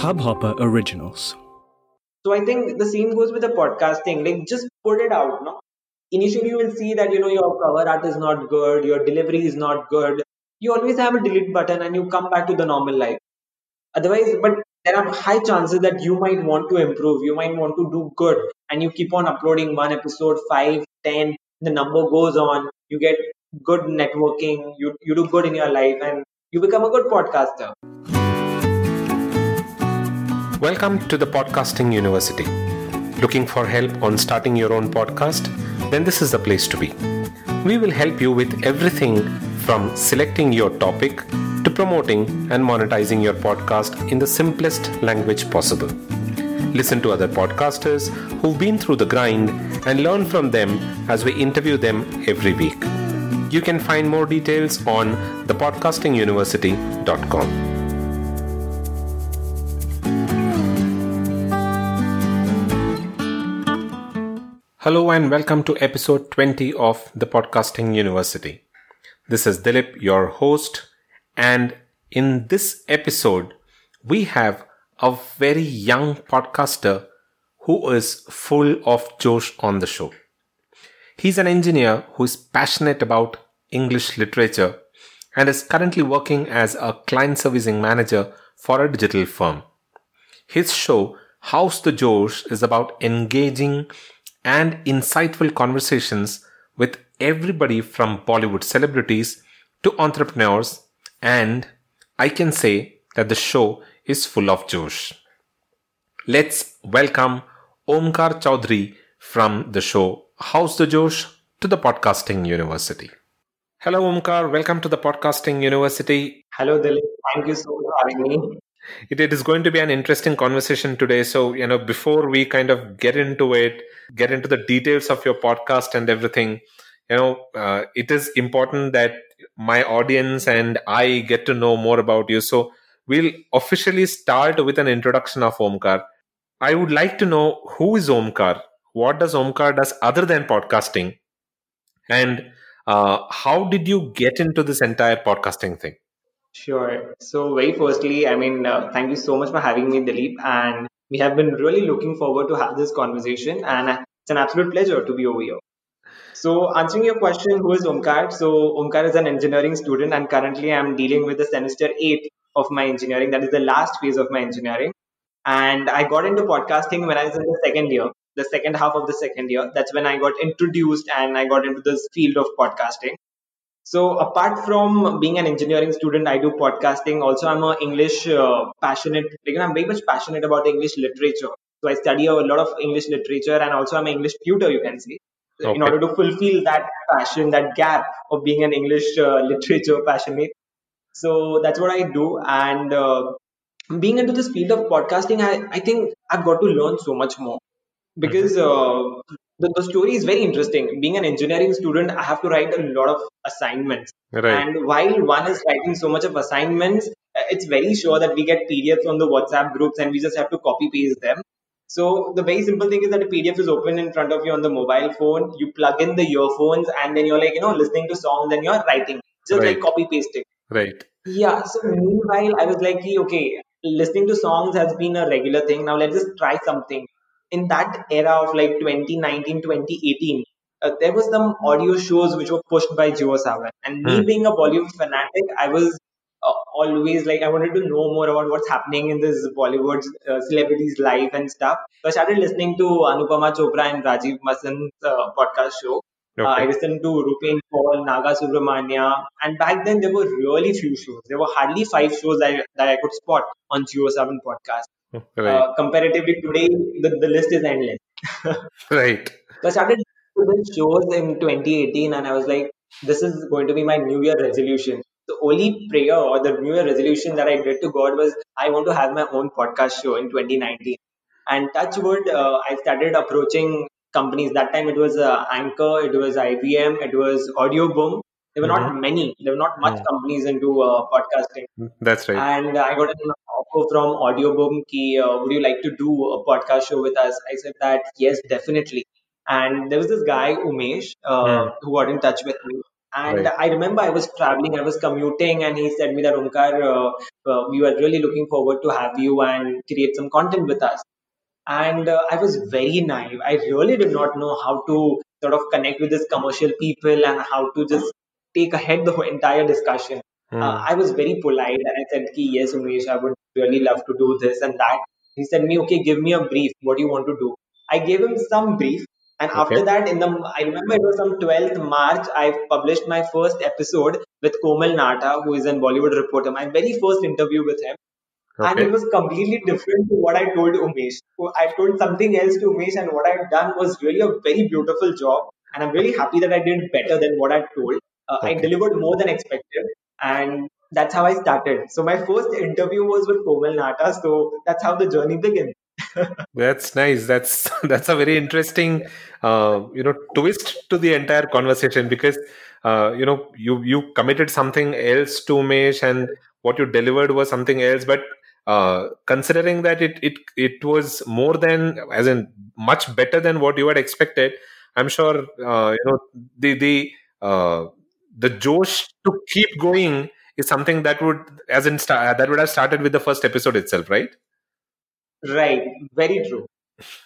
Hubhopper Originals. So I think the same goes with the podcasting. Like just put it out. No? Initially you will see that you know your cover art is not good, your delivery is not good. You always have a delete button and you come back to the normal life. Otherwise, but there are high chances that you might want to improve, you might want to do good, and you keep on uploading one episode, five, ten, the number goes on, you get good networking, you you do good in your life and you become a good podcaster. Welcome to the Podcasting University. Looking for help on starting your own podcast? Then this is the place to be. We will help you with everything from selecting your topic to promoting and monetizing your podcast in the simplest language possible. Listen to other podcasters who've been through the grind and learn from them as we interview them every week. You can find more details on thepodcastinguniversity.com. Hello and welcome to episode 20 of the Podcasting University. This is Dilip, your host, and in this episode, we have a very young podcaster who is full of Josh on the show. He's an engineer who is passionate about English literature and is currently working as a client servicing manager for a digital firm. His show, How's the Josh, is about engaging and insightful conversations with everybody from Bollywood celebrities to entrepreneurs, and I can say that the show is full of Josh. Let's welcome Omkar Choudhary from the show How's the Josh to the Podcasting University. Hello, Omkar. Welcome to the Podcasting University. Hello, Dilip. Thank you so much for having me. It, it is going to be an interesting conversation today. So, you know, before we kind of get into it, get into the details of your podcast and everything, you know, uh, it is important that my audience and I get to know more about you. So, we'll officially start with an introduction of Omkar. I would like to know who is Omkar? What does Omkar does other than podcasting? And uh, how did you get into this entire podcasting thing? Sure. So, very firstly, I mean, uh, thank you so much for having me, Dilip. And we have been really looking forward to have this conversation. And it's an absolute pleasure to be over here. So, answering your question, who is Omkar? So, Omkar is an engineering student, and currently I'm dealing with the semester eight of my engineering. That is the last phase of my engineering. And I got into podcasting when I was in the second year, the second half of the second year. That's when I got introduced and I got into this field of podcasting. So apart from being an engineering student, I do podcasting. Also, I'm a English uh, passionate. Like, I'm very much passionate about English literature. So I study a lot of English literature, and also I'm an English tutor. You can see, okay. in order to fulfill that passion, that gap of being an English uh, literature passionate. So that's what I do, and uh, being into this field of podcasting, I, I think I've got to learn so much more because uh, the, the story is very interesting. Being an engineering student, I have to write a lot of assignments. Right. And while one is writing so much of assignments, uh, it's very sure that we get PDFs on the WhatsApp groups and we just have to copy paste them. So the very simple thing is that the PDF is open in front of you on the mobile phone. You plug in the earphones and then you're like, you know, listening to songs and you're writing, just right. like copy pasting. Right. Yeah. So meanwhile, I was like, okay, listening to songs has been a regular thing. Now let's just try something in that era of like 2019 2018 uh, there was some audio shows which were pushed by JioSaavn. And me hmm. being a Bollywood fanatic, I was uh, always like, I wanted to know more about what's happening in this Bollywood uh, celebrities' life and stuff. So I started listening to Anupama Chopra and Rajeev Masand's uh, podcast show. Uh, okay. I listened to Rupen Paul, Naga Subramania, and back then there were really few shows. There were hardly five shows that, that I could spot on JioSaavn podcast. Right. Uh, comparatively today, the, the list is endless. right. So I started doing shows in 2018 and I was like, this is going to be my New Year resolution. So only prayer or the New Year resolution that I did to God was I want to have my own podcast show in 2019. And touch wood, uh, I started approaching companies. That time it was uh, Anchor, it was IVM, it was Audioboom. There were mm-hmm. not many. There were not much mm-hmm. companies into uh, podcasting. That's right. And I got an offer from Audioboom. Ki, uh, would you like to do a podcast show with us? I said that yes, definitely. And there was this guy Umesh mm. who got in touch with me. And right. I remember I was traveling, I was commuting, and he said me that Omkar, uh, uh, we were really looking forward to have you and create some content with us. And uh, I was very naive. I really did not know how to sort of connect with these commercial people and how to just take ahead the entire discussion. Mm. I was very polite and I said, yes, Umesh, I would really love to do this and that. He said me, okay, give me a brief. What do you want to do? I gave him some brief and okay. after that, in the I remember it was on 12th March, I published my first episode with Komal Nahta, who is a Bollywood reporter. My very first interview with him. Okay. And it was completely different to what I told Umesh. So I told something else to Umesh, and what I'd done was really a very beautiful job. And I'm really happy that I did better than what I told. Uh, okay. I delivered more than expected. And that's how I started. So my first interview was with Komal Nahta. So that's how the journey begins that's nice that's that's a very interesting uh, you know twist to the entire conversation because uh, you know you you committed something else to Umesh and what you delivered was something else but uh, considering that it it it was more than as in much better than what you had expected i'm sure uh, you know the the uh, the josh to keep going is something that would as in that would have started with the first episode itself right Right, very true.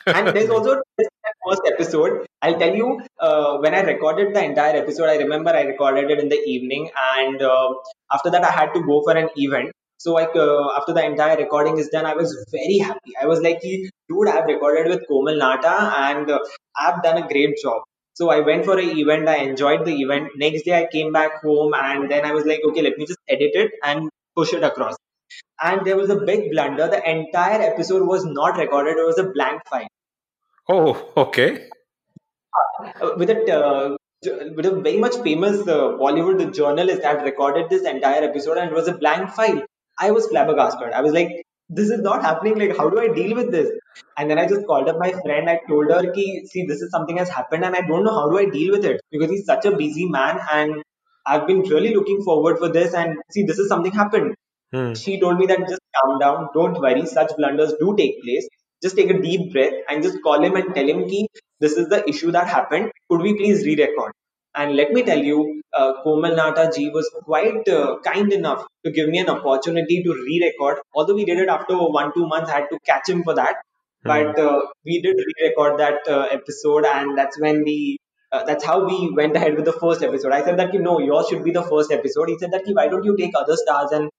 and there's also this first episode. I'll tell you, uh, when I recorded the entire episode, I remember I recorded it in the evening, and uh, after that, I had to go for an event. So, like, uh, after the entire recording is done, I was very happy. I was like, dude, I've recorded with Komal Nahta, and uh, I've done a great job. So I went for an event. I enjoyed the event. Next day, I came back home, and then I was like, okay, let me just edit it and push it across and there was a big blunder. The entire episode was not recorded; it was a blank file. Oh, okay. Uh, with a uh, with a very much famous uh, Bollywood journalist that recorded this entire episode, and it was a blank file. I was flabbergasted. I was like, "This is not happening. Like, how do I deal with this?" And then I just called up my friend. I told her, "Ki, see, this is something has happened, and I don't know how do I deal with it because he's such a busy man, and I've been really looking forward for this. And see, this is something happened. Hmm. She told me that just calm down, don't worry, such blunders do take place. Just take a deep breath and just call him and tell him ki this is the issue that happened. Could we please re-record? And let me tell you, uh, Komal Nahta ji was quite uh, kind enough to give me an opportunity to re-record. Although we did it after one two months, I had to catch him for that. Hmm. But uh, we did re-record that uh, episode, and that's when we uh, that's how we went ahead with the first episode. I said that you know yours should be the first episode. He said that why don't you take other stars and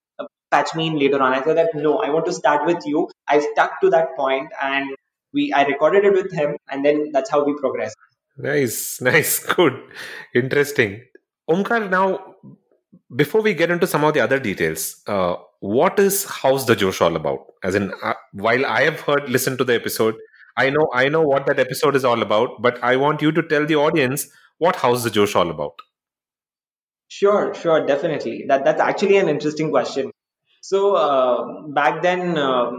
patch me in later on. I said that no, I want to start with you. I stuck to that point and we I recorded it with him and then that's how we progressed. Nice, nice, good, interesting. Omkar, now before we get into some of the other details, uh, what is How's the Josh all about? As in, uh, while I have heard, listened to the episode, I know, I know what that episode is all about, but I want you to tell the audience what How's the Josh all about. Sure, sure, definitely. That that's actually an interesting question. So uh, back then, uh,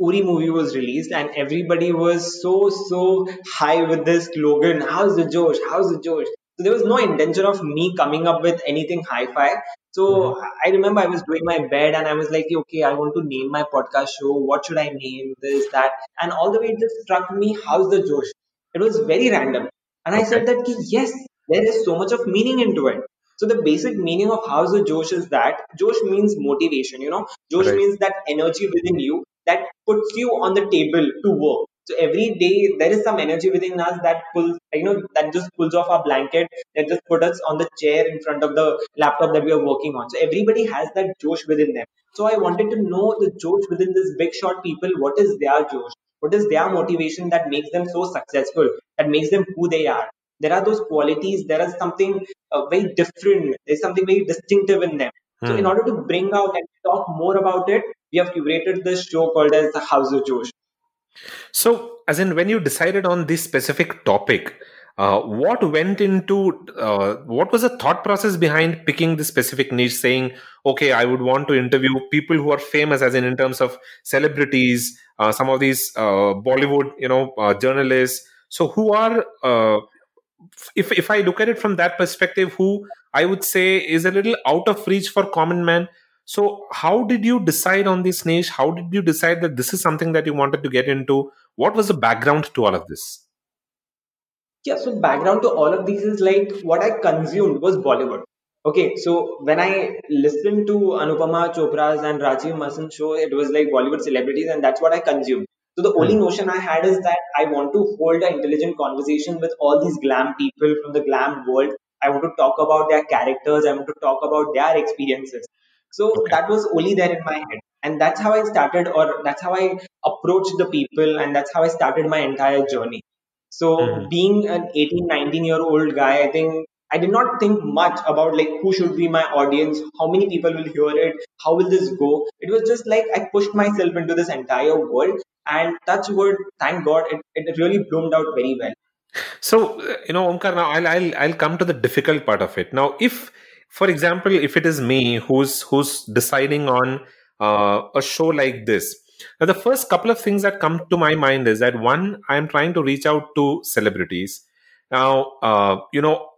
Uri movie was released, and everybody was so so high with this slogan. How's the Josh? How's the Josh? So there was no intention of me coming up with anything hi-fi. So mm-hmm. I remember I was doing my bed and I was like, okay, I want to name my podcast show. What should I name? This, that. And all the way it just struck me, how's the Josh? It was very random. And I said that, yes, there is so much of meaning into it. So the basic meaning of how's the Josh is that Josh means motivation, you know, Josh right. means that energy within you that puts you on the table to work. So every day there is some energy within us that pulls, you know, that just pulls off our blanket, that just put us on the chair in front of the laptop that we are working on. So everybody has that Josh within them. So I wanted to know the Josh within this big shot people. What is their Josh? What is their motivation that makes them so successful? That makes them who they are? there are those qualities there is something uh, very different there's something very distinctive in them hmm. so in order to bring out and talk more about it we have curated this show called as the house of josh. So as in when you decided on this specific topic uh, what went into uh, what was the thought process behind picking this specific niche saying okay i would want to interview people who are famous as in in terms of celebrities uh, some of these uh, bollywood you know uh, journalists. So who are uh, if if i look at it from that perspective who i would say is a little out of reach for common man so how did you decide on this niche how did you decide that this is something that you wanted to get into what was the background to all of this yeah, so background to all of these is like what I consumed was Bollywood. Okay, so when I listened to Anupama Chopra's and Rajeev Masand show, it was like Bollywood celebrities, and that's what I consumed. So the only hmm. notion I had is that I want to hold an intelligent conversation with all these glam people from the glam world. I want to talk about their characters. I want to talk about their experiences. So okay. that was only there in my head. And that's how I started, or that's how I approached the people, and that's how I started my entire journey. So mm-hmm. being an 18, 19 year old guy, I think I did not think much about like who should be my audience, how many people will hear it, how will this go. It was just like I pushed myself into this entire world and touch wood, thank God, it, it really bloomed out very well. So, you know, Omkar, now I'll, I'll, I'll come to the difficult part of it. Now, if, for example, if it is me who's, who's deciding on uh, a show like this, now, the first couple of things that come to my mind is that one, I am trying to reach out to celebrities. Now, uh, you know,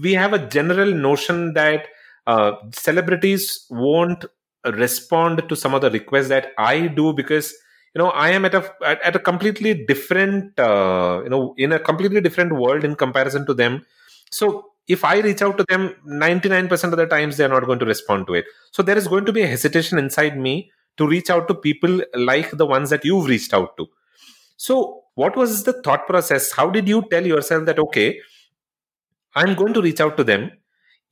we have a general notion that uh, celebrities won't respond to some of the requests that I do because you know I am at a at, at a completely different uh, you know in a completely different world in comparison to them. So if I reach out to them, ninety nine percent of the times they are not going to respond to it. So there is going to be a hesitation inside me to reach out to people like the ones that you've reached out to. So, what was the thought process? How did you tell yourself that, okay, I'm going to reach out to them,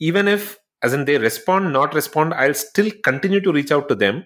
even if, as in, they respond, not respond, I'll still continue to reach out to them.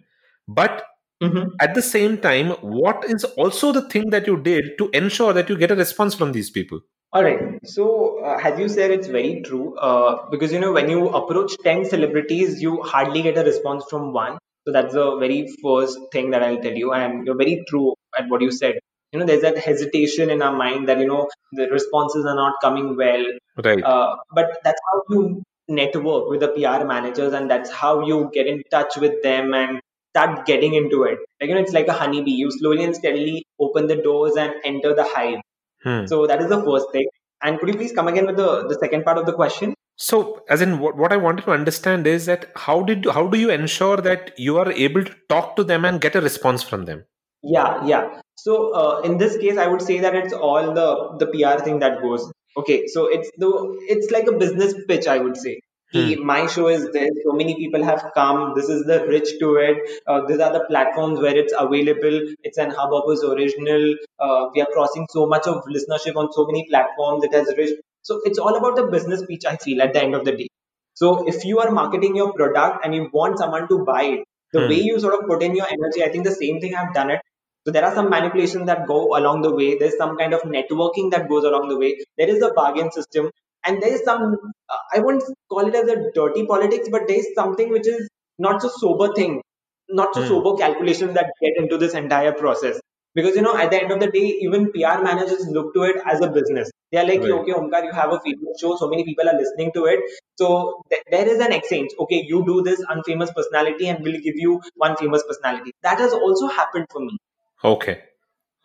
But mm-hmm. at the same time, what is also the thing that you did to ensure that you get a response from these people? All right. So, uh, as you said, it's very true. Uh, because, you know, when you approach 10 celebrities, you hardly get a response from one. So that's the very first thing that I'll tell you. And you're very true at what you said. You know, there's that hesitation in our mind that, you know, the responses are not coming well. Right. Uh, but that's how you network with the PR managers and that's how you get in touch with them and start getting into it. Like, you know, it's like a honeybee. You slowly and steadily open the doors and enter the hive. Hmm. So that is the first thing. And could you please come again with the, the second part of the question? So, as in, what, what I wanted to understand is that how did how do you ensure that you are able to talk to them and get a response from them? Yeah, yeah. So, uh, in this case, I would say that it's all the the PR thing that goes. Okay, so it's the it's like a business pitch, I would say. Hmm. My show is this. So many people have come. This is the rich to it. Uh, these are the platforms where it's available. It's an Hubhopper's original. Uh, we are crossing so much of listenership on so many platforms. It has reached so it's all about the business pitch, I feel, at the end of the day. So if you are marketing your product and you want someone to buy it, the hmm. way you sort of put in your energy, I think the same thing I've done it. So there are some manipulations that go along the way. There's some kind of networking that goes along the way. There is a bargain system, and there is some. Uh, I won't call it as a dirty politics, but there is something which is not so sober thing, not so hmm. sober calculations that get into this entire process. Because you know at the end of the day even pr managers look to it as a business. They are like right. okay omkar you have a famous show so many people are listening to it. So th- there is an exchange. Okay you do this unfamous personality and we'll give you one famous personality. That has also happened for me. Okay.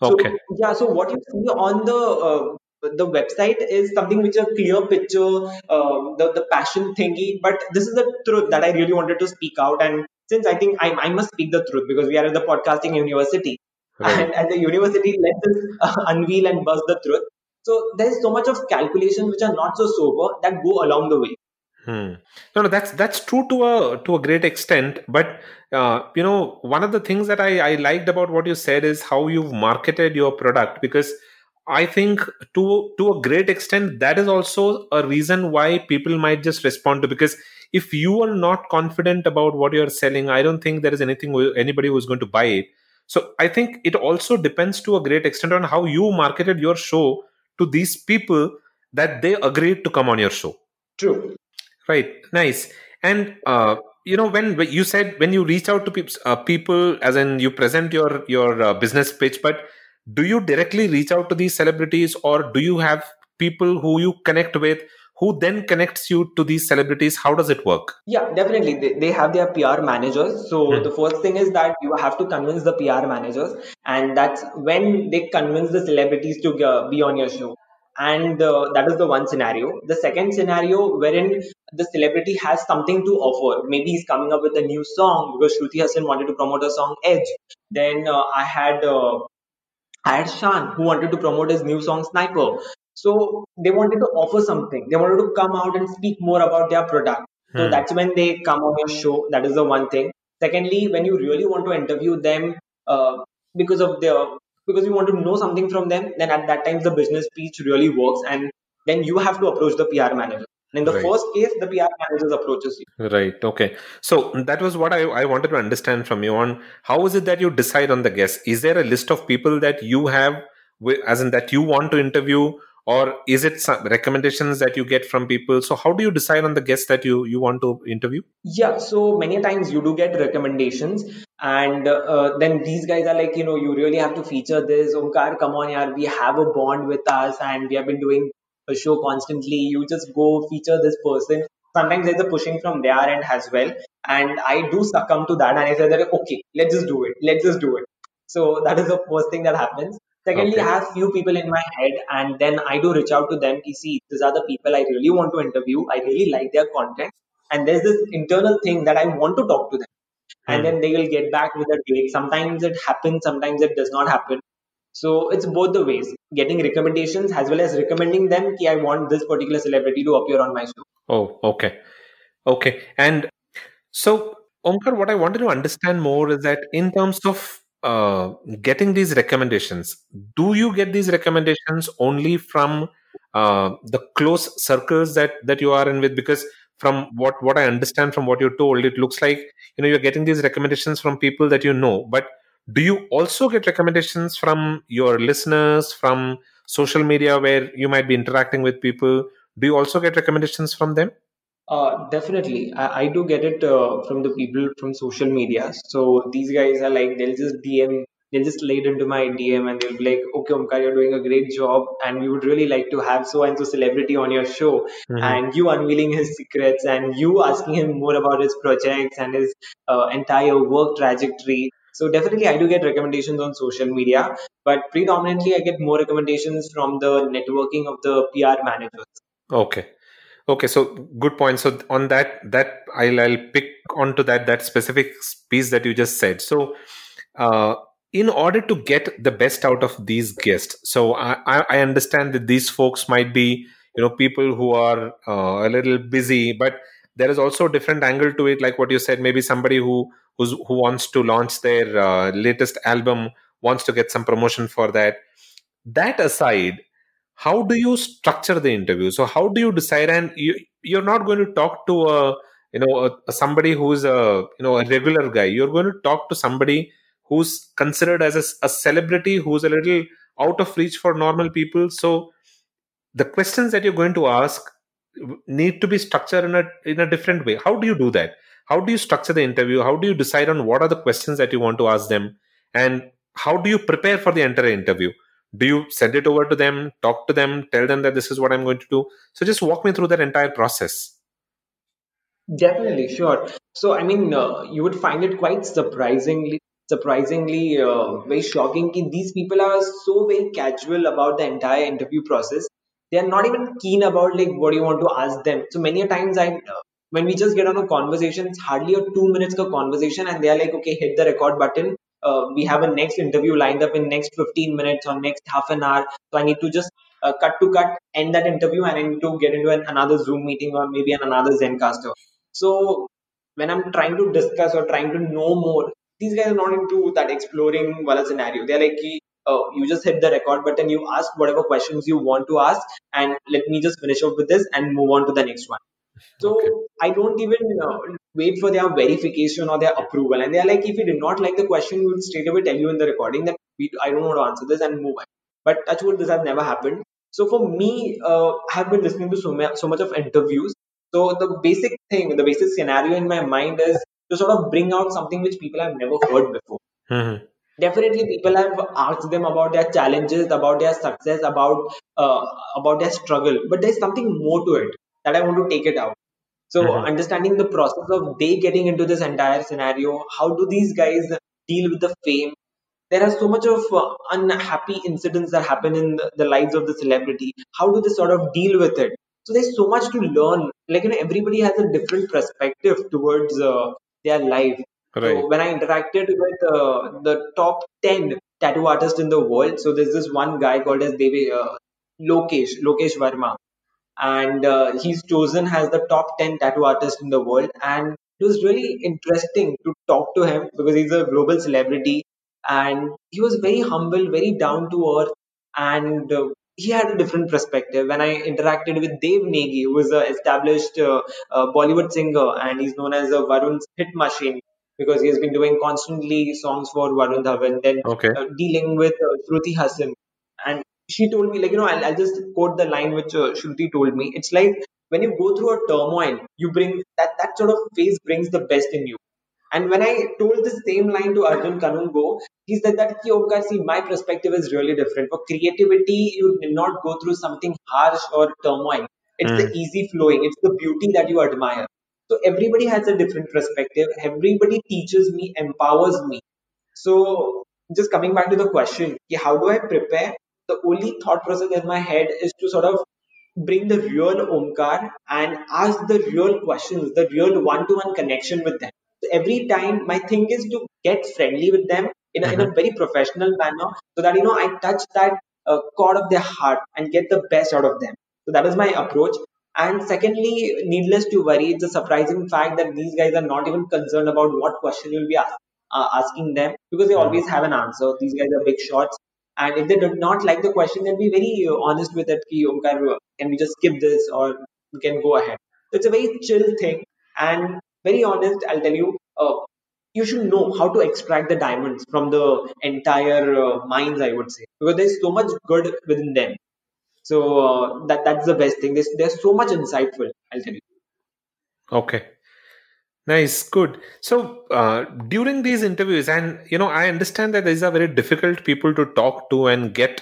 Okay. so, yeah so what you see on the uh, the website is something which is a clear picture, uh, the, the passion thingy, but this is the truth that I really wanted to speak out. And since I think I, I must speak the truth because we are at the podcasting university, Right. And, and the university lets us uh, unveil and buzz the truth. So there is so much of calculation which are not so sober that go along the way. Hmm. No, no, that's that's true to a to a great extent. But uh, you know, one of the things that I, I liked about what you said is how you've marketed your product because I think to to a great extent that is also a reason why people might just respond to because if you are not confident about what you're selling, I don't think there is anything anybody who's going to buy it. So I think it also depends to a great extent on how you marketed your show to these people that they agreed to come on your show. True. Right. Nice. And uh, you know when you said when you reach out to pe- uh, people, as in you present your your uh, business pitch, but do you directly reach out to these celebrities, or do you have people who you connect with who then connects you to these celebrities? How does it work? Yeah definitely. They, they have their pr managers. So hmm. the first thing is that you have to convince the pr managers and that's when they convince the celebrities to be on your show. And uh, that is the one scenario. The second scenario wherein the celebrity has something to offer. Maybe he's coming up with a new song because shruti haasan wanted to promote a song edge. Then uh, i had uh, had Shan who wanted to promote his new song Sniper. So they wanted to offer something. They wanted to come out and speak more about their product. So hmm. that's when they come on your show. That is the one thing. Secondly, when you really want to interview them uh, because of their because you want to know something from them, then at that time the business speech really works, and then you have to approach the PR manager. In the right. first case, the PR manager approaches you. Right. Okay. So that was what I, I wanted to understand from you on how is it that you decide on the guests? Is there a list of people that you have, as in that you want to interview, or is it some recommendations that you get from people so how do you decide on the guests that you you want to interview yeah so many times you do get recommendations and uh, then these guys are like you know you really have to feature this omkar come on yaar we have a bond with us and we have been doing a show constantly. You just go feature this person. Sometimes there's a pushing from their end as well. And i do succumb to that. And i say that okay let's just do it. Let's just do it. So that is the first thing that happens. Secondly, okay. I have few people in my head, and then I do reach out to them to see these are the people I really want to interview. I really like their content, and there's this internal thing that I want to talk to them, and hmm. then they will get back with a date. Sometimes it happens, sometimes it does not happen. So it's both the ways, getting recommendations as well as recommending them. Ki I want this particular celebrity to appear on my show. Oh, okay, okay. And so, Omkar, what I wanted to understand more is that in terms of uh, getting these recommendations do you get these recommendations only from uh, the close circles that that you are in with because from what what i understand from what you told it looks like you know you're getting these recommendations from people that you know but do you also get recommendations from your listeners from social media where you might be interacting with people do you also get recommendations from them uh, definitely. I, I do get it uh, from the people from social media. So these guys are like, they'll just DM, they'll just lay it into my DM and they'll be like, okay, Omkar, you're doing a great job and we would really like to have so and so celebrity on your show. Mm-hmm. And you unveiling his secrets and you asking him more about his projects and his uh, entire work trajectory. So definitely I do get recommendations on social media, but predominantly I get more recommendations from the networking of the PR managers. Okay. Okay, so good point. So on that, that I'll I'll pick onto that that specific piece that you just said. So, uh, in order to get the best out of these guests, so I I understand that these folks might be you know people who are uh, a little busy, but there is also a different angle to it. Like what you said, maybe somebody who who's who wants to launch their uh, latest album wants to get some promotion for that. That aside, how do you structure the interview? So how do you decide? And you, you're not going to talk to a you know a, a somebody who's a you know a regular guy. You're going to talk to somebody who's considered as a, a celebrity who's a little out of reach for normal people. So the questions that you're going to ask need to be structured in a in a different way. How do you do that? How do you structure the interview? How do you decide on what are the questions that you want to ask them? And how do you prepare for the entire interview? Do you send it over to them talk to them tell them that this is what i'm going to do? So just walk me through that entire process. Definitely sure. So i mean uh, you would find it quite surprisingly surprisingly uh, very shocking these people are so very casual about the entire interview process they are not even keen about like what you want to ask them. So many times i uh, when we just get on a conversation it's hardly a two minutes conversation and they are like okay hit the record button. Uh, we have a next interview lined up in next 15 minutes or next half an hour. So i need to just uh, cut to cut end that interview and i need to get into an, another zoom meeting or maybe an another zencastr so when i'm trying to discuss or trying to know more these guys are not into that exploring wala scenario. They're like uh, you just hit the record button you ask whatever questions you want to ask and let me just finish up with this and move on to the next one so okay. I don't even uh, wait for their verification or their approval. And they're like, if you did not like the question, we will straight away tell you in the recording that we, I don't want to answer this and move on. But touch wood, this has never happened. So for me, uh, I have been listening to so, ma- so much of interviews. So the basic thing, the basic scenario in my mind is to sort of bring out something which people have never heard before. Mm-hmm. Definitely people have asked them about their challenges about their success about uh, about their struggle. But there's something more to it that i want to take it out. So Mhm. understanding the process of they getting into this entire scenario how do these guys deal with the fame? There are so much of uh, unhappy incidents that happen in the, the lives of the celebrity. How do they sort of deal with it? So there's so much to learn. Like you know everybody has a different perspective towards uh, their life so when i interacted with uh, the top 10 tattoo artists in the world so there's this one guy called as Devi, uh, lokesh lokesh verma. And uh, he's chosen as the top 10 tattoo artist in the world. And it was really interesting to talk to him because he's a global celebrity. And he was very humble very down to earth. And uh, he had a different perspective. When i interacted with dev negi who is an established uh, uh, bollywood singer and he's known as a varun's hit machine because he has been doing constantly songs for varun dhawan then Okay. uh, dealing with uh, Shruti Haasan. And she told me, like, you know, I'll, I'll just quote the line which uh, Shruti told me. It's like when you go through a turmoil, you bring that, that sort of phase brings the best in you. And when I told the same line to Arjun Kanungo, he said that, "Ki, Omkar, see, my perspective is really different. For creativity, you need not go through something harsh or turmoil. It's the Mm. easy flowing, it's the beauty that you admire. So everybody has a different perspective. Everybody teaches me, empowers me. So just coming back to the question, how do I prepare? The only thought process in my head is to sort of bring the real Omkar and ask the real questions, the real one-to-one connection with them. So every time my thing is to get friendly with them in a, in a very professional manner so that you know I touch that uh, chord of their heart and get the best out of them. So that is my approach. And secondly, needless to worry, it's a surprising fact that these guys are not even concerned about what question you'll be ask, uh, asking them because they Mm. always have an answer. These guys are big shots. And if they do not like the question, they'll be very uh, honest with it. Ki, Omkar, uh, can we just skip this or we can go ahead? So it's a very chill thing. And very honest, I'll tell you, uh, you should know how to extract the diamonds from the entire uh, mines, I would say, because there's so much good within them. So uh, that that's the best thing. There's, there's so much insightful, I'll tell you. Okay. Nice, good. So uh, during these interviews, and you know, I understand that these are very difficult people to talk to and get,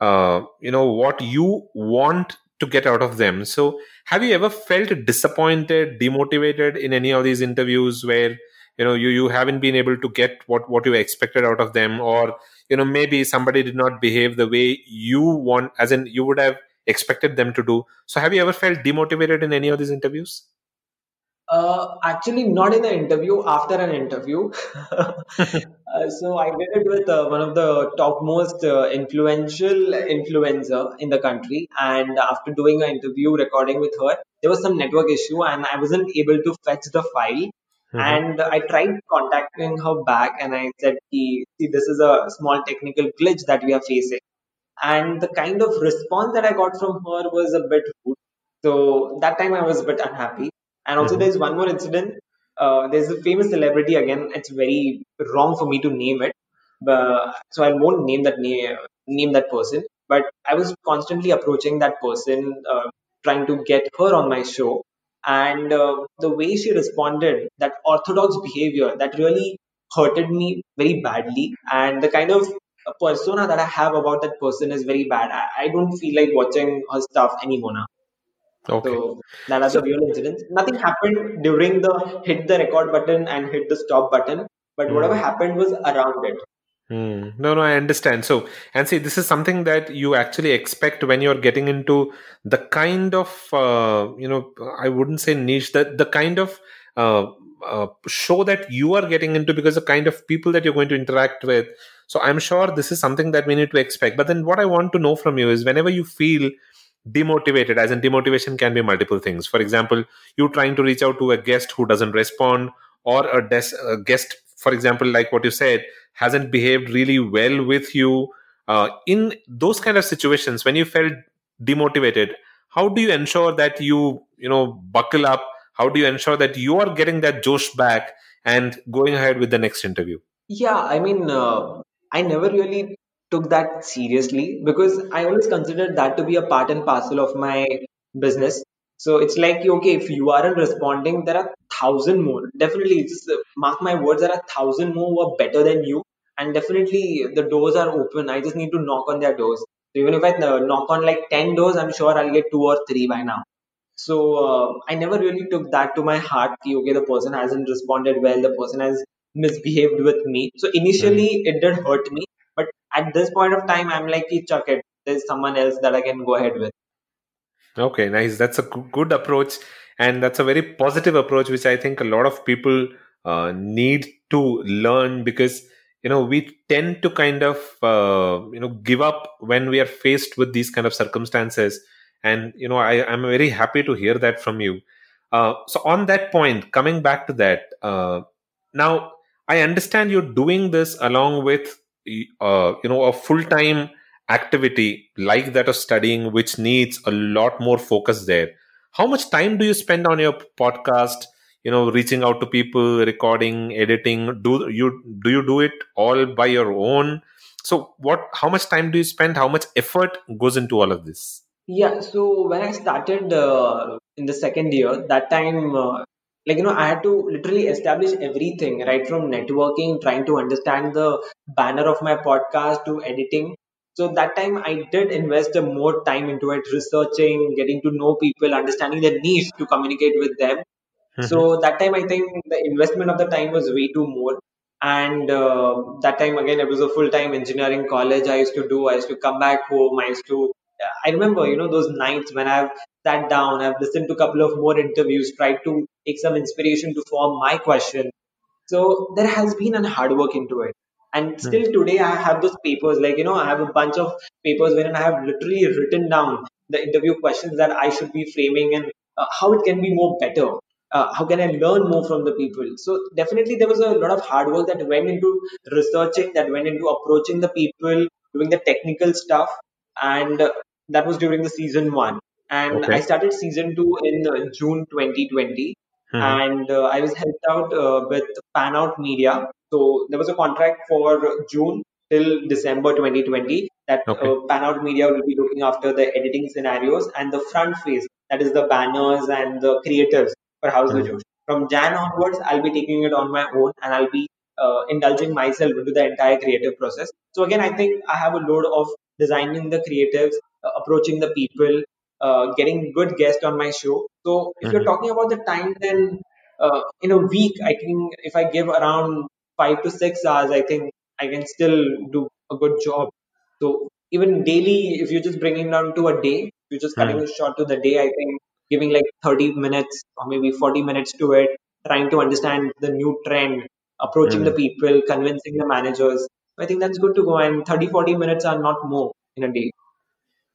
uh, you know, what you want to get out of them. So, have you ever felt disappointed, demotivated in any of these interviews where you know you you haven't been able to get what what you expected out of them, or you know maybe somebody did not behave the way you want, as in you would have expected them to do. So, have you ever felt demotivated in any of these interviews? Uh, actually, not in an interview, after an interview. Uh, so I did it with uh, one of the topmost uh, influential influencer in the country, and after doing an interview recording with her, there was some network issue, and I wasn't able to fetch the file. Mhm. And I tried contacting her back, and I said, "See, this is a small technical glitch that we are facing." And the kind of response that I got from her was a bit rude. So that time I was a bit unhappy. And also, Mhm. there's one more incident. Uh, there's a famous celebrity again. It's very wrong for me to name it, but so I won't name that name name that person. But I was constantly approaching that person, uh, trying to get her on my show, and uh, the way she responded, that orthodox behavior, that really hurted me very badly. And the kind of persona that I have about that person is very bad. I, I don't feel like watching her stuff anymore now. Okay. So that are So- the real incidents. Nothing happened during the hit the record button and hit the stop button, but whatever Mm. happened was around it. Hmm. No, no, I understand. So, and see, this is something that you actually expect when you're getting into the kind of, uh, you know, I wouldn't say niche, the, the kind of uh, uh, show that you are getting into because the kind of people that you're going to interact with. So, I'm sure this is something that we need to expect. But then, what I want to know from you is whenever you feel demotivated, as in demotivation can be multiple things. For example, you trying to reach out to a guest who doesn't respond, or a, des- a guest, for example, like what you said, hasn't behaved really well with you uh, in those kind of situations when you felt demotivated how do you ensure that you you know buckle up how do you ensure that you are getting that josh back and going ahead with the next interview Yeah, I mean, uh, I never really took that seriously because I always considered that to be a part and parcel of my business. So it's like, okay, if you aren't responding, there are thousand more. Definitely, just uh, mark my words, there are thousand more who are better than you, and definitely the doors are open. I just need to knock on their doors. So even if I uh, knock on like 10 doors, I'm sure I'll get two or three by now. So uh, I never really took that to my heart. Okay, the person hasn't responded well. The person has misbehaved with me. So initially mm. it did hurt me, but at this point of time, I'm like, chuck it. There's someone else that I can go ahead with. Okay, nice. That's a good approach, and that's a very positive approach, which I think a lot of people uh, need to learn because you know we tend to kind of uh, you know give up when we are faced with these kind of circumstances and you know I, i'm very happy to hear that from you uh, so on that point coming back to that uh, now i understand you're doing this along with uh, you know a full-time activity like that of studying which needs a lot more focus there. How much time do you spend on your podcast you know reaching out to people recording editing? Do you do you do it all by your own? So what how much time do you spend? How much effort goes into all of this? Yeah so when i started uh, in the second year that time uh, like you know i had to literally establish everything right from networking trying to understand the banner of my podcast to editing so that time I did invest more time into it, researching, getting to know people, understanding their needs to communicate with them. Mm-hmm. So that time I think the investment of the time was way too more. And uh, that time again, it was a full time engineering college I used to do. I used to come back home. I used to, I remember, you know, those nights when I've sat down, I've listened to a couple of more interviews, tried to take some inspiration to form my question. So there has been a hard work into it. And hmm. still today, I have those papers. Like, you know, I have a bunch of papers wherein I have literally written down the interview questions that I should be framing and uh, how it can be more better. Uh, how can I learn more from the people? So definitely there was a lot of hard work that went into researching, that went into approaching the people, doing the technical stuff, and uh, that was during the season one. And okay. I started season two in uh, June 2020, hmm. and uh, I was helped out uh, with Pan Out Media, so there was a contract for June till December 2020 that okay. uh, Panout Media will be looking after the editing scenarios and the front face, that is the banners and the creators for How's mm-hmm. the Josh. From Jan onwards, I'll be taking it on my own and I'll be uh, indulging myself into the entire creative process. So again, I think I have a load of designing the creatives, uh, approaching the people, uh, getting good guests on my show. So if mm-hmm. you're talking about the time, then uh, in a week, I think if I give around five to six hours, I think I can still do a good job. So even daily, if you're just bringing down to a day, you're just cutting mm. it short to the day. I think giving like 30 minutes or maybe 40 minutes to it, trying to understand the new trend, approaching mm. the people, convincing the managers. I think that's good to go. And 30, 40 minutes are not more in a day.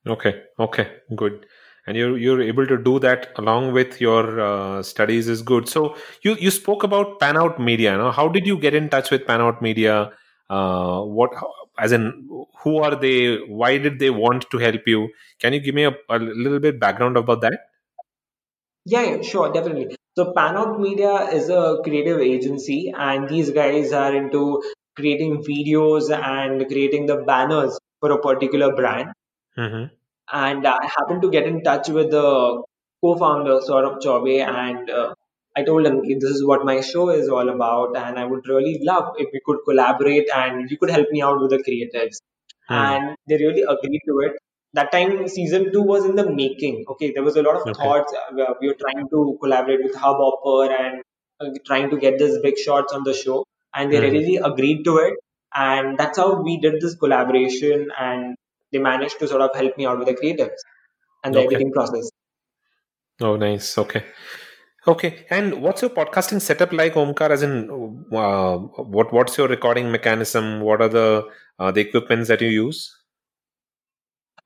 Okay. Okay. Good and you're you're able to do that along with your uh, studies is good. So you you spoke about panout media no? how did you get in touch with panout media? Uh, what as in who are they? Why did they want to help you? Can you give me a, a little bit background about that? Yeah, yeah sure definitely. So panout media is a creative agency and these guys are into creating videos and creating the banners for a particular brand. Mm-hmm and I happened to get in touch with the co-founder Saurabh Chaube, and uh, I told him this is what my show is all about, and I would really love if we could collaborate and you could help me out with the creatives. Hmm. And they really agreed to it. That time, season two was in the making. Okay, there was a lot of okay. thoughts. Uh, we were trying to collaborate with Hubhopper and uh, trying to get these big shots on the show, and they hmm. really agreed to it. And that's how we did this collaboration. And they managed to sort of help me out with the creatives and the okay. editing process. Oh, nice. Okay. Okay, and what's your podcasting setup like, Omkar? As in, uh, what what's your recording mechanism? What are the uh, the equipments that you use?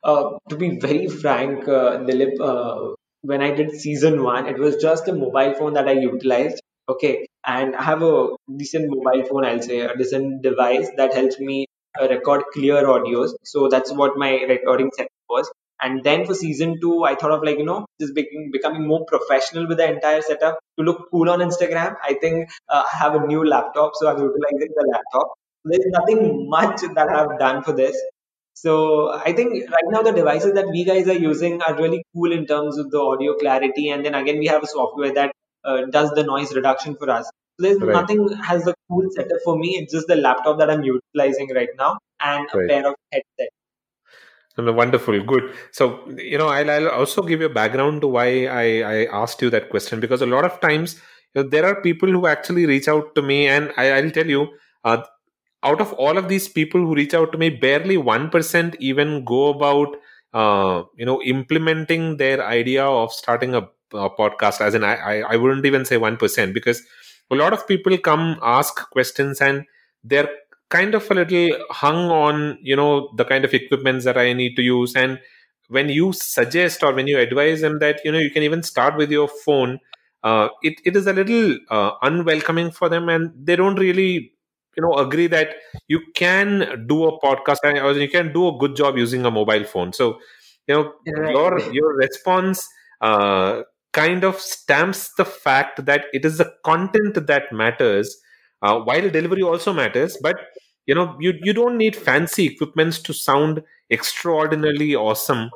Uh, to be very frank, uh, Dilip, uh, when I did season one, it was just a mobile phone that I utilized. Okay, and I have a decent mobile phone. I'll say a decent device that helps me record clear audios. So that's what my recording setup was. And then for season two, I thought of like, you know, just becoming, becoming more professional with the entire setup to look cool on Instagram. I think uh, I have a new laptop, so I'm utilizing the laptop. There's nothing much that I've done for this. So I think right now the devices that we guys are using are really cool in terms of the audio clarity. And then again, we have a software that uh, does the noise reduction for us. So there's right. nothing has the tool setup for me. It's just the laptop that I'm utilizing right now and a pair of headsets. No, wonderful, good. So, you know, I'll, I'll also give you a background to why I, I asked you that question because a lot of times you know, there are people who actually reach out to me, and I, I'll tell you, uh, out of all of these people who reach out to me, barely 1% even go about, uh, you know, implementing their idea of starting a, a podcast. As in, I, I, I wouldn't even say 1% because a lot of people come ask questions and they're kind of a little hung on you know the kind of equipments that i need to use. And when you suggest or when you advise them that you know you can even start with your phone uh, it, it is a little uh, unwelcoming for them. And they don't really you know agree that you can do a podcast or you can do a good job using a mobile phone. So you know Right. your your response uh, kind of stamps the fact that it is the content that matters uh, while delivery also matters. But you know you you don't need fancy equipments to sound extraordinarily awesome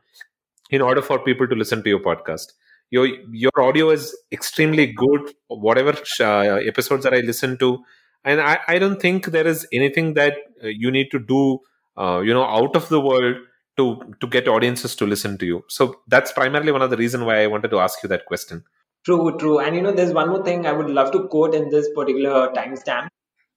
in order for people to listen to your podcast. Your your audio is extremely good whatever uh, episodes that i listen to. And i i don't think there is anything that uh, you need to do uh, you know out of the world to to get audiences to listen to you so that's primarily one of the reason why i wanted to ask you that question True, true. And you know, there's one more thing I would love to quote in this particular timestamp.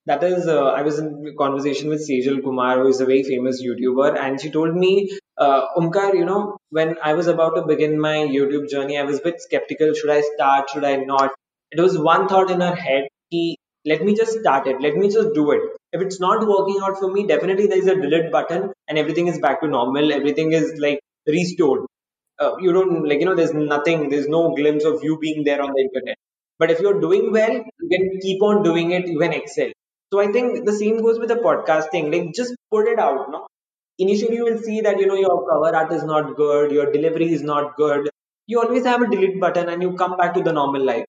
That is, uh, I was in conversation with Sejal Kumar, who is a very famous YouTuber, and she told me, uh, Omkar, you know, when I was about to begin my YouTube journey, I was a bit skeptical. Should I start? Should I not? It was one thought in her head. Let me just start it. Let me just do it. If it's not working out for me, definitely there is a delete button and everything is back to normal. Everything is like restored. Uh, you don't like you know there's nothing. There's no glimpse of you being there on the internet. But if you're doing well you can keep on doing it you can excel. So i think the same goes with the podcasting like just put it out no? Initially you will see that you know your cover art is not good your delivery is not good. You always have a delete button and you come back to the normal life.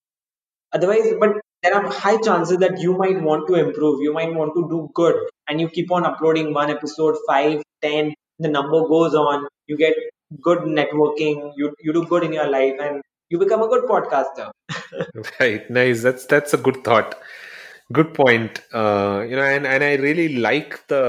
Otherwise but there are high chances that you might want to improve you might want to do good and you keep on uploading one episode five ten the number goes on you get good networking you you do good in your life and you become a good podcaster. Right nice that's that's a good thought. Good point uh, you know and, and i really like the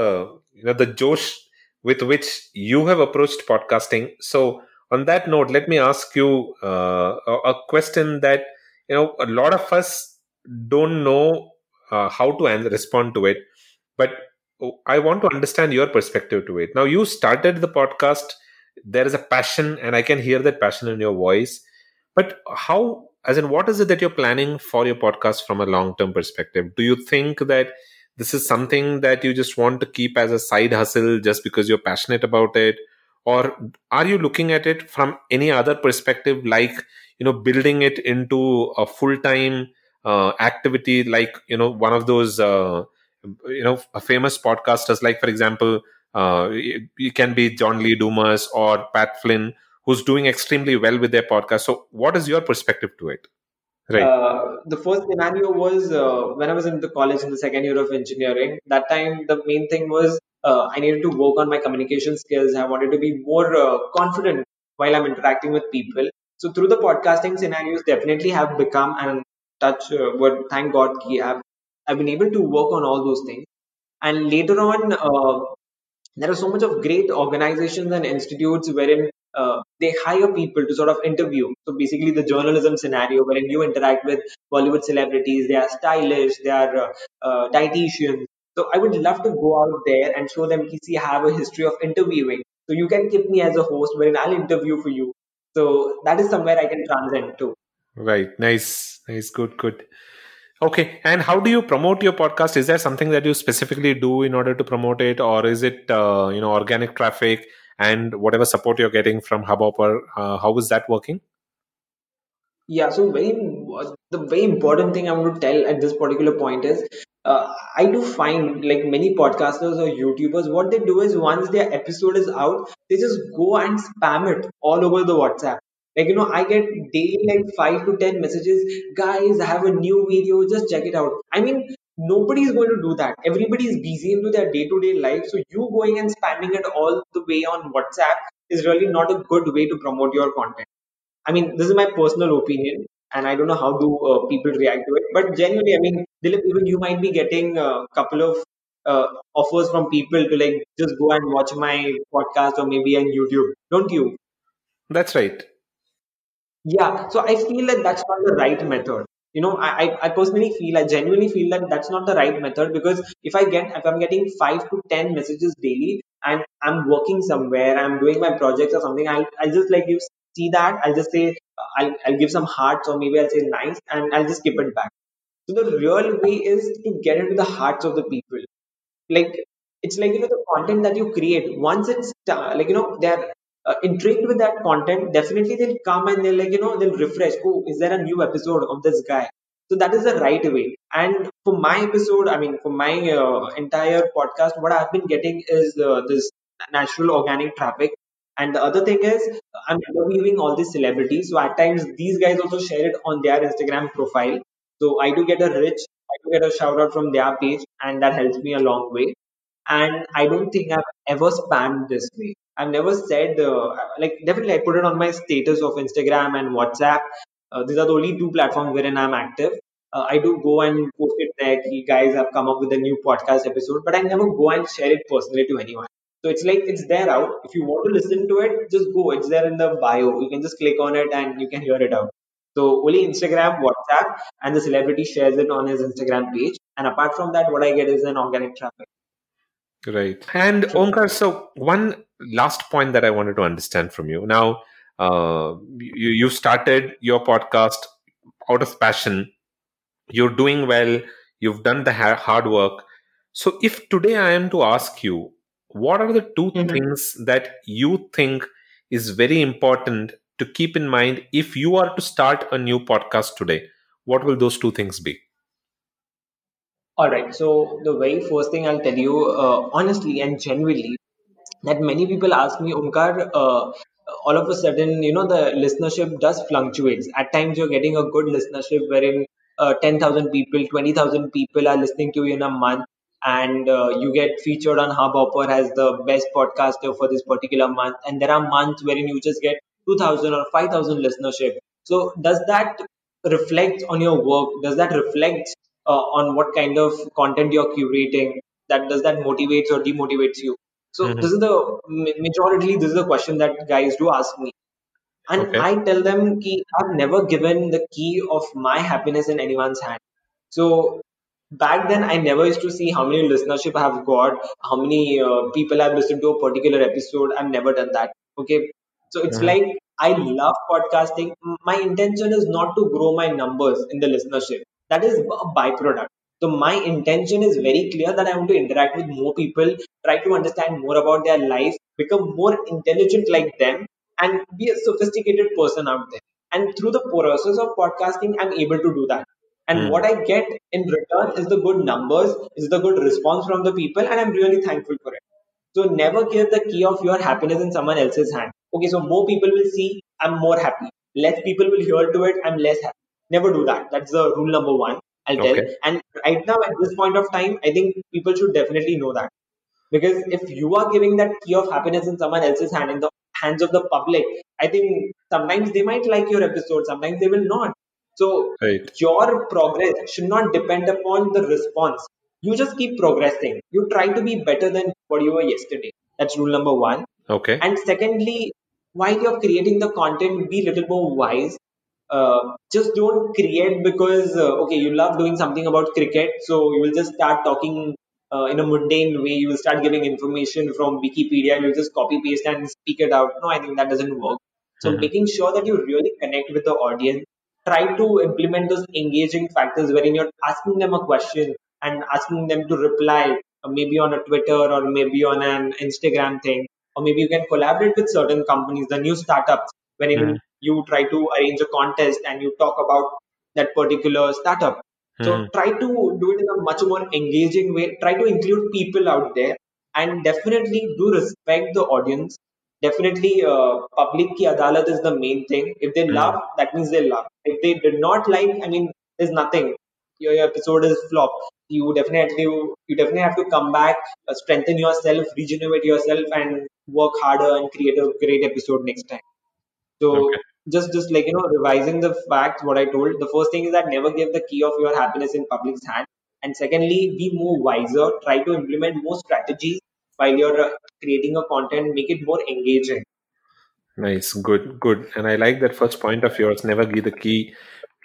you know the josh with which you have approached podcasting. So on that note let me ask you uh, a, a question that you know a lot of us don't know uh, how to respond to it but i want to understand your perspective to it. Now you started the podcast there is a passion and i can hear that passion in your voice but how as in what is it that you're planning for your podcast from a long term perspective? Do you think that this is something that you just want to keep as a side hustle just because you're passionate about it? Or are you looking at it from any other perspective like you know building it into a full time uh, activity like you know one of those uh, you know famous podcasters like for example uh, you can be john lee dumas or pat flynn who's doing extremely well with their podcast so what is your perspective to it right uh, the first scenario was uh, when I was in the college in the second year of engineering. That time, the main thing was uh, I needed to work on my communication skills. I wanted to be more uh, confident while I'm interacting with people. So through the podcasting scenarios, definitely have become and touch uh, what thank God ki I've I've been able to work on all those things. And later on, uh, there are so much of great organizations and institutes wherein uh, they hire people to sort of interview. So basically, the journalism scenario wherein you interact with Bollywood celebrities, they are stylists, they are uh, uh, dietitians. So I would love to go out there and show them, see, I have a history of interviewing. So you can keep me as a host wherein I'll interview for you. So that is somewhere I can transcend to. right nice nice good good. Okay and how do you promote your podcast? Is there something that you specifically do in order to promote it or is it uh, you know organic traffic and whatever support you're getting from hubhopper uh, how is that working? Yeah, so very the very important thing I want to tell at this particular point is uh, I do find like many podcasters or YouTubers, what they do is once their episode is out, they just go and spam it all over the WhatsApp. Like you know, I get daily like five to ten messages, guys, I have a new video, just check it out. I mean, nobody is going to do that. Everybody is busy into their day-to-day life, so you going and spamming it all the way on WhatsApp is really not a good way to promote your content. I mean, this is my personal opinion. and I don't know how do uh, people react to it. But genuinely, I mean, Dilip, even you might be getting a couple of uh, offers from people to like just go and watch my podcast or maybe on YouTube, don't you? That's right. Yeah, so I feel that that's not the right method. You know, I, I personally feel, I genuinely feel that that's not the right method because if I get, if I'm getting five to ten messages daily and I'm working somewhere, I'm doing my projects or something, I'll, I'll just like you see that, I'll just say, I'll, I'll give some hearts or maybe I'll say nice and I'll just skip it back. So the real way is to get into the hearts of the people like it's like you know the content that you create once it's like you know they're uh, intrigued with that content definitely they'll come and they'll like you know they'll refresh. Oh is there a new episode of this guy? So that is the right way. And for my episode i mean for my uh, entire podcast what i've been getting is uh, this natural organic traffic. And the other thing is i'm interviewing all these celebrities. So at times these guys also share it on their instagram profile. So I do get a rich, I do get a shout out from their page, and that helps me a long way. And I don't think I've ever spammed this way. I've never said uh, like definitely I put it on my status of Instagram and WhatsApp. Uh, these are the only two platforms wherein I'm active. Uh, I do go and post it there. You guys have come up with a new podcast episode, but I never go and share it personally to anyone. So it's like it's there out. If you want to listen to it, just go. It's there in the bio. You can just click on it and you can hear it out. So only Instagram, WhatsApp, and the celebrity shares it on his Instagram page. And apart from that, what I get is an organic traffic. Right. And Omkar, so one last point that I wanted to understand from you. Now, uh, you, you started your podcast out of passion. You're doing well. You've done the hard work. So, if today I am to ask you, what are the 2 mm-hmm. things that you think is very important to keep in mind if you are to start a new podcast today? What will those two things be? All right. So, the very first thing I'll tell you, uh, honestly and genuinely, that many people ask me, Omkar, uh, all of a sudden, you know, the listenership does fluctuates. At times, you're getting a good listenership wherein uh, 10,000 people, 20,000 people are listening to you in a month, and uh, you get featured on Hubhopper as the best podcaster for this particular month. And there are months wherein you just get 2000 or 5000 listenership so does that reflect on your work does that reflect on what kind of content you're curating that does that motivates or demotivates you so mm-hmm. this is the majority this is the question that guys do ask me and okay. i tell them ki i've never given the key of my happiness in anyone's hand so back then i never used to see how many listenership i have got how many uh, people have listened to a particular episode i've never done that okay so it's mm-hmm. like I love podcasting. My intention is not to grow my numbers in the listenership. That is a byproduct. So my intention is very clear that I want to interact with more people, try to understand more about their life, become more intelligent like them, and be a sophisticated person out there. And through the process of podcasting, I'm able to do that. And mm. what I get in return is the good numbers, is the good response from the people, and I'm really thankful for it. So never give the key of your happiness in someone else's hand. Okay, so more people will see, I'm more happy. Less people will hear to it, I'm less happy. Never do that. That's the rule number one. I'll okay. tell. And right now, at this point of time, I think people should definitely know that. Because if you are giving that key of happiness in someone else's hand, in the hands of the public, I think sometimes they might like your episode, sometimes they will not. So right. your progress should not depend upon the response you just keep progressing. You try to be better than what you were yesterday. That's rule number one. Okay. And secondly, while you're creating the content, be a little more wise. Uh, just don't create because uh, okay, you love doing something about cricket, so you will just start talking uh, in a mundane way. You will start giving information from Wikipedia. You'll just copy paste and speak it out. No, I think that doesn't work. So mm-hmm. making sure that you really connect with the audience, try to implement those engaging factors wherein you're asking them a question and asking them to reply uh, maybe on a Twitter or maybe on an Instagram thing, or maybe you can collaborate with certain companies, the new startups, when mm. you try to arrange a contest and you talk about that particular startup. Mm. So hmm. try to do it in a much more engaging way. Try to include people out there and definitely do respect the audience. Definitely, uh, public ki adalat is the main thing. If they mm. love, that means they love. If they did not like, I mean, there's nothing. Your, your episode is flop you definitely you definitely have to come back, uh, strengthen yourself, regenerate yourself, and work harder and create a great episode next time. So okay. just just like you know revising the facts what i told the first thing is that never give the key of your happiness in public's hand. And secondly be more wiser try to implement more strategies while you're uh, creating a content make it more engaging. Nice. Good good. And i like that first point of yours never give the key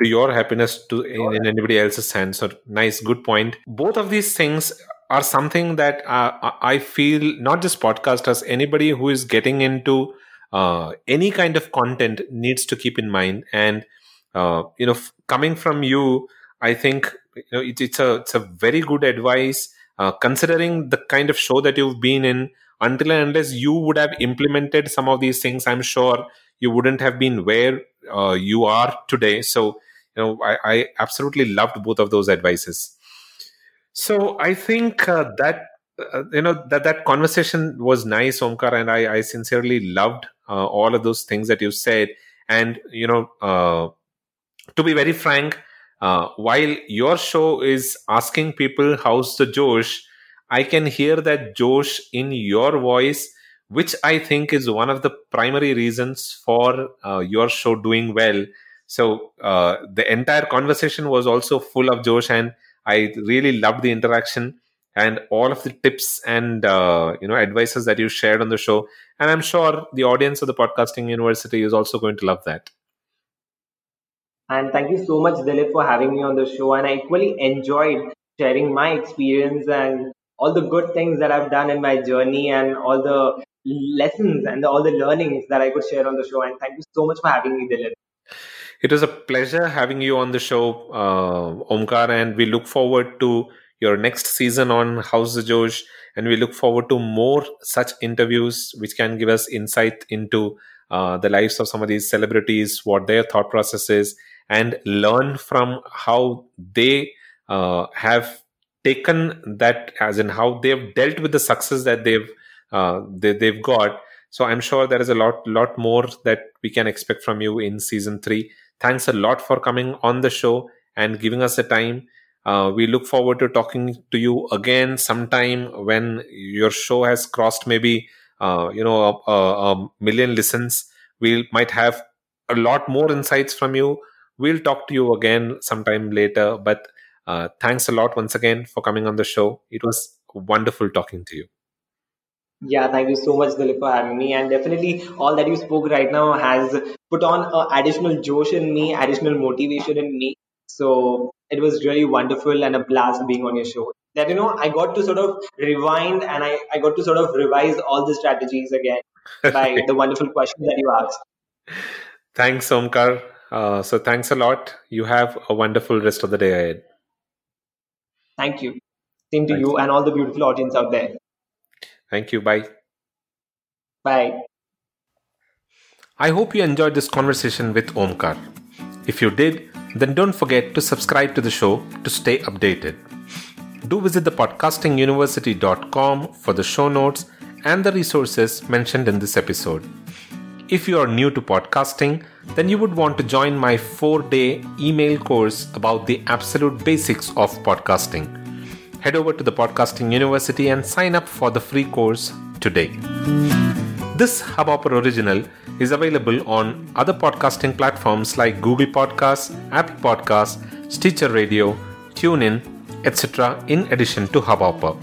to your happiness to in, in anybody else's hands. So nice good point. Both of these things are something that uh, i feel not just podcasters anybody who is getting into uh, any kind of content needs to keep in mind. And uh, you know, f- coming from you, I think you know it, it's a it's a very good advice. Uh, considering the kind of show that you've been in, until and unless you would have implemented some of these things, I'm sure you wouldn't have been where uh, you are today. So, you know, I, I, absolutely loved both of those advices. So, I think uh, that uh, you know that that conversation was nice, Omkar, and I, I sincerely loved uh, all of those things that you said. And, you know, uh, to be very frank, uh, while your show is asking people how's the Josh, I can hear that Josh in your voice, which I think is one of the primary reasons for uh, your show doing well. So uh, the entire conversation was also full of Josh, and I really loved the interaction and all of the tips and uh, you know advices that you shared on the show. And i'm sure the audience of the podcasting university is also going to love that. And thank you so much dilip for having me on the show. And i equally enjoyed sharing my experience and all the good things that i've done in my journey and all the lessons and all the learnings that i could share on the show. And thank you so much for having me dilip. It was a pleasure having you on the show uh, omkar. And we look forward to your next season on How's the Josh. And we look forward to more such interviews which can give us insight into uh, the lives of some of these celebrities, what their thought process is, and learn from how they uh, have taken that, as in how they've dealt with the success that they've uh, they, they've got. So I'm sure there is a lot lot more that we can expect from you in season three. Thanks a lot for coming on the show and giving us the time. Uh, we look forward to talking to you again sometime when your show has crossed maybe uh, you know a, a, million listens. We might have a lot more insights from you. We'll talk to you again sometime later. But uh, thanks a lot once again for coming on the show. It was wonderful talking to you. Yeah, thank you so much, Dilip, for having me. And definitely, all that you spoke right now has put on additional josh in me, additional motivation in me. So it was really wonderful and a blast being on your show. That you know, I got to sort of rewind and I, I got to sort of revise all the strategies again by the wonderful questions that you asked. Thanks, Omkar. Uh, so thanks a lot. You have a wonderful rest of the day ahead. Thank you. Same to you and all the beautiful audience out there. Thank you. Bye. Bye. I hope you enjoyed this conversation with Omkar. If you did, then don't forget to subscribe to the show to stay updated. Do visit the podcastinguniversity.com for the show notes and the resources mentioned in this episode. If you are new to podcasting, then you would want to join my four day email course about the absolute basics of podcasting. Head over to the Podcasting University and sign up for the free course today. This Hubhopper original is available on other podcasting platforms like Google Podcasts, Apple Podcasts, Stitcher Radio, TuneIn, etc., in addition to Hubhopper.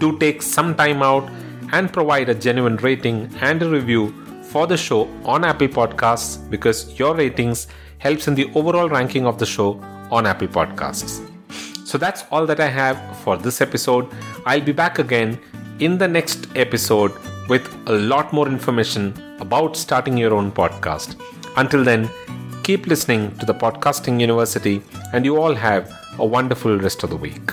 Do take some time out and provide a genuine rating and a review for the show on Apple Podcasts because your ratings helps in the overall ranking of the show on Apple Podcasts. So that's all that I have for this episode. I'll be back again in the next episode with a lot more information about starting your own podcast. Until then, keep listening to the Podcasting University, and you all have a wonderful rest of the week.